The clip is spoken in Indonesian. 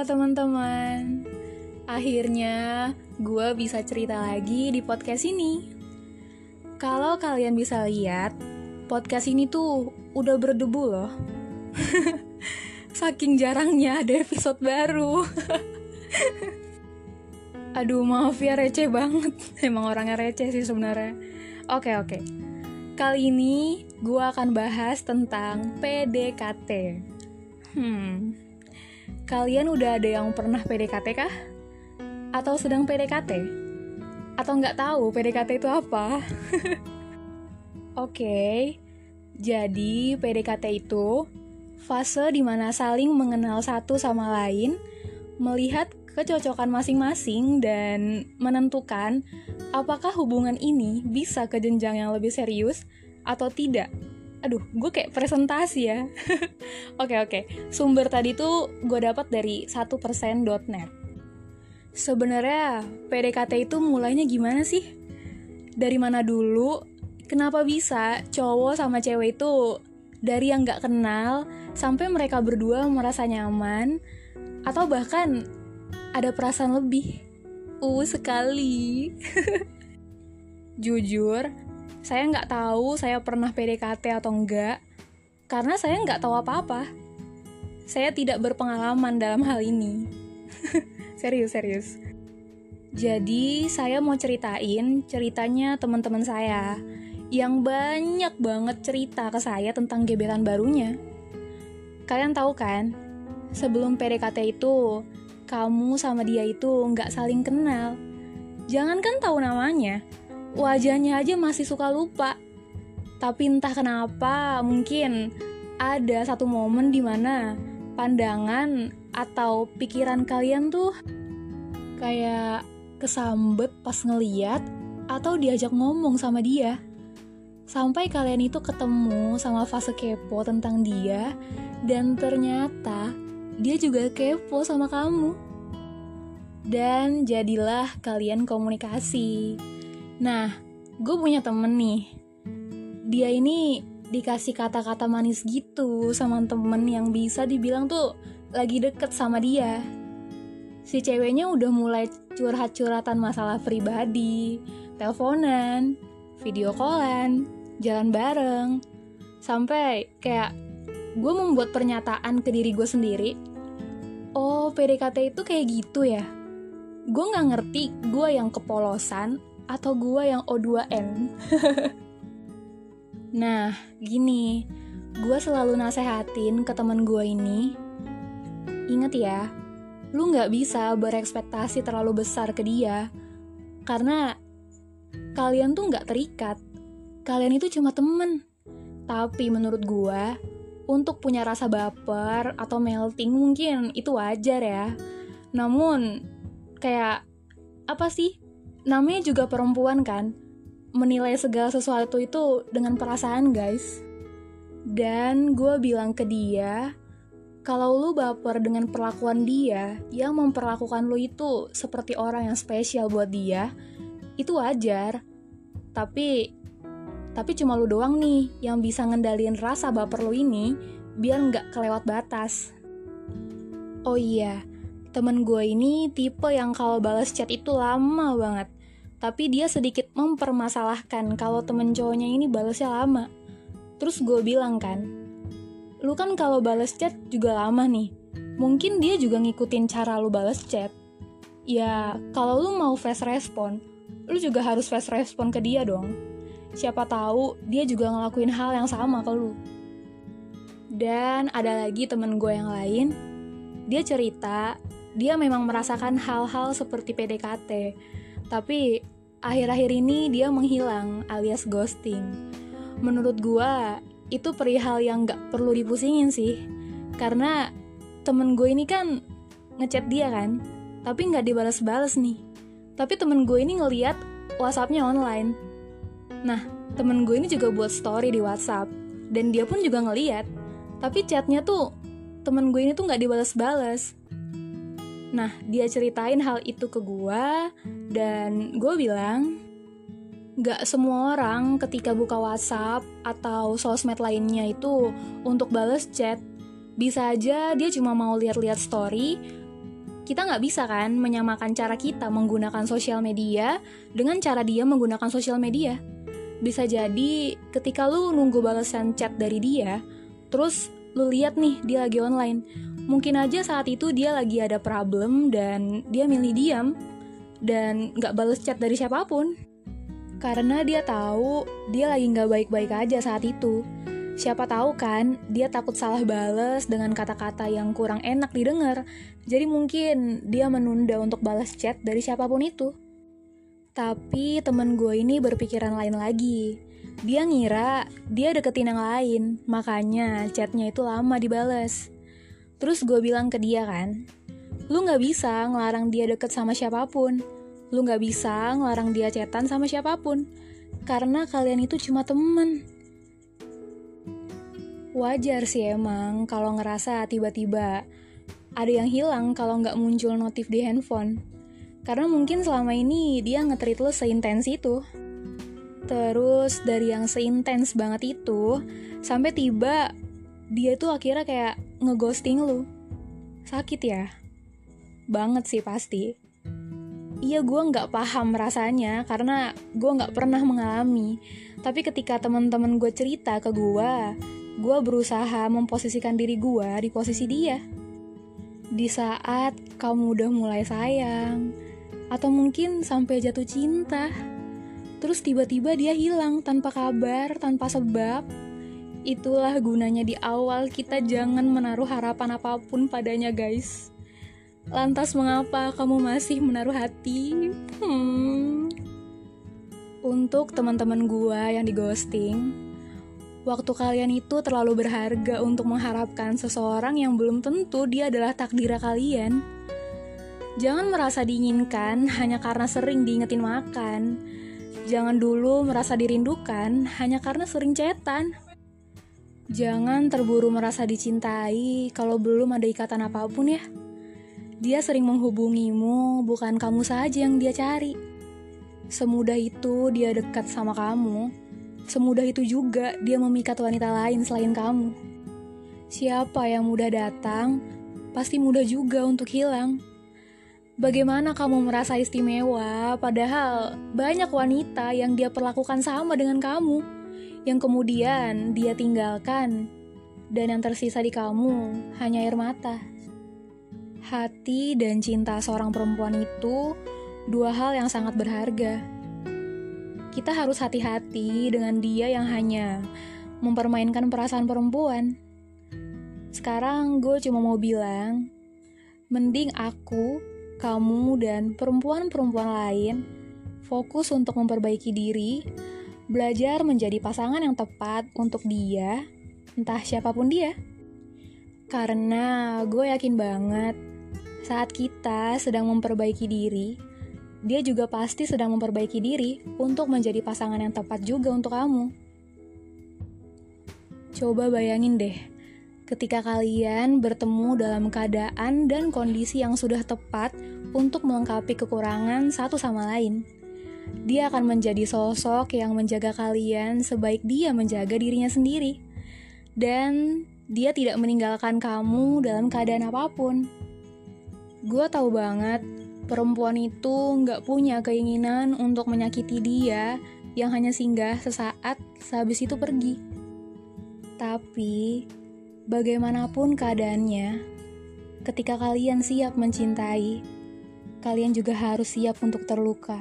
Teman-teman, akhirnya gue bisa cerita lagi di podcast ini. Kalau kalian bisa lihat, podcast ini tuh udah berdebu loh. Saking jarangnya ada episode baru. Aduh maaf ya receh banget Emang orangnya receh sih sebenarnya Oke oke Kali ini gue akan bahas tentang PDKT Hmm Kalian udah ada yang pernah PDKT kah? Atau sedang PDKT? Atau nggak tahu PDKT itu apa? Oke, jadi PDKT itu fase di mana saling mengenal satu sama lain, melihat kecocokan masing-masing dan menentukan apakah hubungan ini bisa ke jenjang yang lebih serius atau tidak. Aduh, gue kayak presentasi ya. Oke oke, sumber tadi tuh gue dapat dari 1%.net. Sebenarnya PDKT itu mulainya gimana sih? Dari mana dulu? Kenapa bisa cowok sama cewek itu dari yang gak kenal sampai mereka berdua merasa nyaman atau bahkan ada perasaan lebih. Uh, sekali. Jujur, saya nggak tahu saya pernah PDKT atau enggak, karena saya nggak tahu apa-apa. Saya tidak berpengalaman dalam hal ini. serius, serius. Jadi, saya mau ceritain ceritanya teman-teman saya yang banyak banget cerita ke saya tentang gebetan barunya. Kalian tahu kan, sebelum PDKT itu, kamu sama dia itu nggak saling kenal. Jangan kan tahu namanya, wajahnya aja masih suka lupa. Tapi entah kenapa, mungkin ada satu momen di mana pandangan atau pikiran kalian tuh kayak kesambet pas ngeliat atau diajak ngomong sama dia. Sampai kalian itu ketemu sama fase kepo tentang dia dan ternyata dia juga kepo sama kamu. Dan jadilah kalian komunikasi. Nah, gue punya temen nih. Dia ini dikasih kata-kata manis gitu sama temen yang bisa dibilang tuh lagi deket sama dia. Si ceweknya udah mulai curhat-curhatan masalah pribadi, teleponan, video callan, jalan bareng, sampai kayak gue membuat pernyataan ke diri gue sendiri oh PDKT itu kayak gitu ya gue nggak ngerti gue yang kepolosan atau gue yang O2N nah gini. Gue selalu nasehatin ke temen gue ini. Inget ya lu nggak bisa berekspektasi terlalu besar ke dia. Karena kalian tuh nggak terikat. Kalian itu cuma temen. Tapi menurut gue untuk punya rasa baper atau melting mungkin itu wajar ya. Namun kayak apa sih? Namanya juga perempuan kan. Menilai segala sesuatu itu dengan perasaan, guys. Dan gue bilang ke dia, kalau lu baper dengan perlakuan dia yang memperlakukan lu itu seperti orang yang spesial buat dia, itu wajar. Tapi tapi cuma lu doang nih yang bisa ngendalin rasa baper lu ini biar nggak kelewat batas. Oh iya, temen gue ini tipe yang kalau balas chat itu lama banget. Tapi dia sedikit mempermasalahkan kalau temen cowoknya ini balasnya lama. Terus gue bilang kan, lu kan kalau balas chat juga lama nih. Mungkin dia juga ngikutin cara lu balas chat. Ya, kalau lu mau fast respon, lu juga harus fast respon ke dia dong siapa tahu dia juga ngelakuin hal yang sama ke lu. Dan ada lagi temen gue yang lain, dia cerita, dia memang merasakan hal-hal seperti PDKT, tapi akhir-akhir ini dia menghilang alias ghosting. Menurut gue, itu perihal yang gak perlu dipusingin sih, karena temen gue ini kan ngechat dia kan, tapi gak dibalas-balas nih. Tapi temen gue ini ngeliat WhatsAppnya online, Nah, temen gue ini juga buat story di WhatsApp, dan dia pun juga ngeliat. Tapi chatnya tuh, temen gue ini tuh gak dibalas-balas. Nah, dia ceritain hal itu ke gue, dan gue bilang, gak semua orang ketika buka WhatsApp atau sosmed lainnya itu untuk balas chat. Bisa aja dia cuma mau lihat-lihat story, kita nggak bisa kan menyamakan cara kita menggunakan sosial media dengan cara dia menggunakan sosial media. Bisa jadi ketika lu nunggu balasan chat dari dia, terus lu lihat nih dia lagi online. Mungkin aja saat itu dia lagi ada problem dan dia milih diam dan nggak balas chat dari siapa pun. Karena dia tahu dia lagi nggak baik-baik aja saat itu. Siapa tahu kan, dia takut salah bales dengan kata-kata yang kurang enak didengar. Jadi mungkin dia menunda untuk balas chat dari siapa pun itu. Tapi temen gue ini berpikiran lain lagi. Dia ngira dia deketin yang lain, makanya chatnya itu lama dibales. Terus gue bilang ke dia kan, lu gak bisa ngelarang dia deket sama siapa pun. Lu gak bisa ngelarang dia chatan sama siapa pun. Karena kalian itu cuma temen Wajar sih emang kalau ngerasa tiba-tiba ada yang hilang kalau nggak muncul notif di handphone. Karena mungkin selama ini dia ngetrit lo seintens itu. Terus dari yang seintens banget itu, sampai tiba dia tuh akhirnya kayak ngeghosting lu. Sakit ya? Banget sih pasti. Iya gue nggak paham rasanya karena gue nggak pernah mengalami. Tapi ketika teman-teman gue cerita ke gue, gue berusaha memposisikan diri gue di posisi dia. Di saat kamu udah mulai sayang, atau mungkin sampai jatuh cinta, terus tiba-tiba dia hilang tanpa kabar, tanpa sebab. Itulah gunanya di awal kita jangan menaruh harapan apa pun padanya, guys. Lantas mengapa kamu masih menaruh hati? Hmm. Untuk teman-teman gua yang di ghosting, Waktu kalian itu terlalu berharga untuk mengharapkan seseorang yang belum tentu dia adalah takdir kalian. Jangan merasa diinginkan hanya karena sering diingetin makan. Jangan dulu merasa dirindukan hanya karena sering cetan. Jangan terburu merasa dicintai kalau belum ada ikatan apa pun ya. Dia sering menghubungimu, bukan kamu saja yang dia cari. Semudah itu dia dekat sama kamu, Semudah itu juga dia memikat wanita lain selain kamu. Siapa yang mudah datang, pasti mudah juga untuk hilang. Bagaimana kamu merasa istimewa, padahal banyak wanita yang dia perlakukan sama dengan kamu, yang kemudian dia tinggalkan, dan yang tersisa di kamu hanya air mata. Hati dan cinta seorang perempuan itu dua hal yang sangat berharga kita harus hati-hati dengan dia yang hanya mempermainkan perasaan perempuan. Sekarang gue cuma mau bilang, mending aku, kamu, dan perempuan-perempuan lain fokus untuk memperbaiki diri, belajar menjadi pasangan yang tepat untuk dia, entah siapa pun dia. Karena gue yakin banget, saat kita sedang memperbaiki diri, dia juga pasti sedang memperbaiki diri untuk menjadi pasangan yang tepat juga untuk kamu. Coba bayangin deh, ketika kalian bertemu dalam keadaan dan kondisi yang sudah tepat untuk melengkapi kekurangan satu sama lain. Dia akan menjadi sosok yang menjaga kalian sebaik dia menjaga dirinya sendiri. Dan dia tidak meninggalkan kamu dalam keadaan apa pun. Gue tahu banget perempuan itu nggak punya keinginan untuk menyakiti dia yang hanya singgah sesaat sehabis itu pergi. Tapi, bagaimanapun keadaannya, ketika kalian siap mencintai, kalian juga harus siap untuk terluka.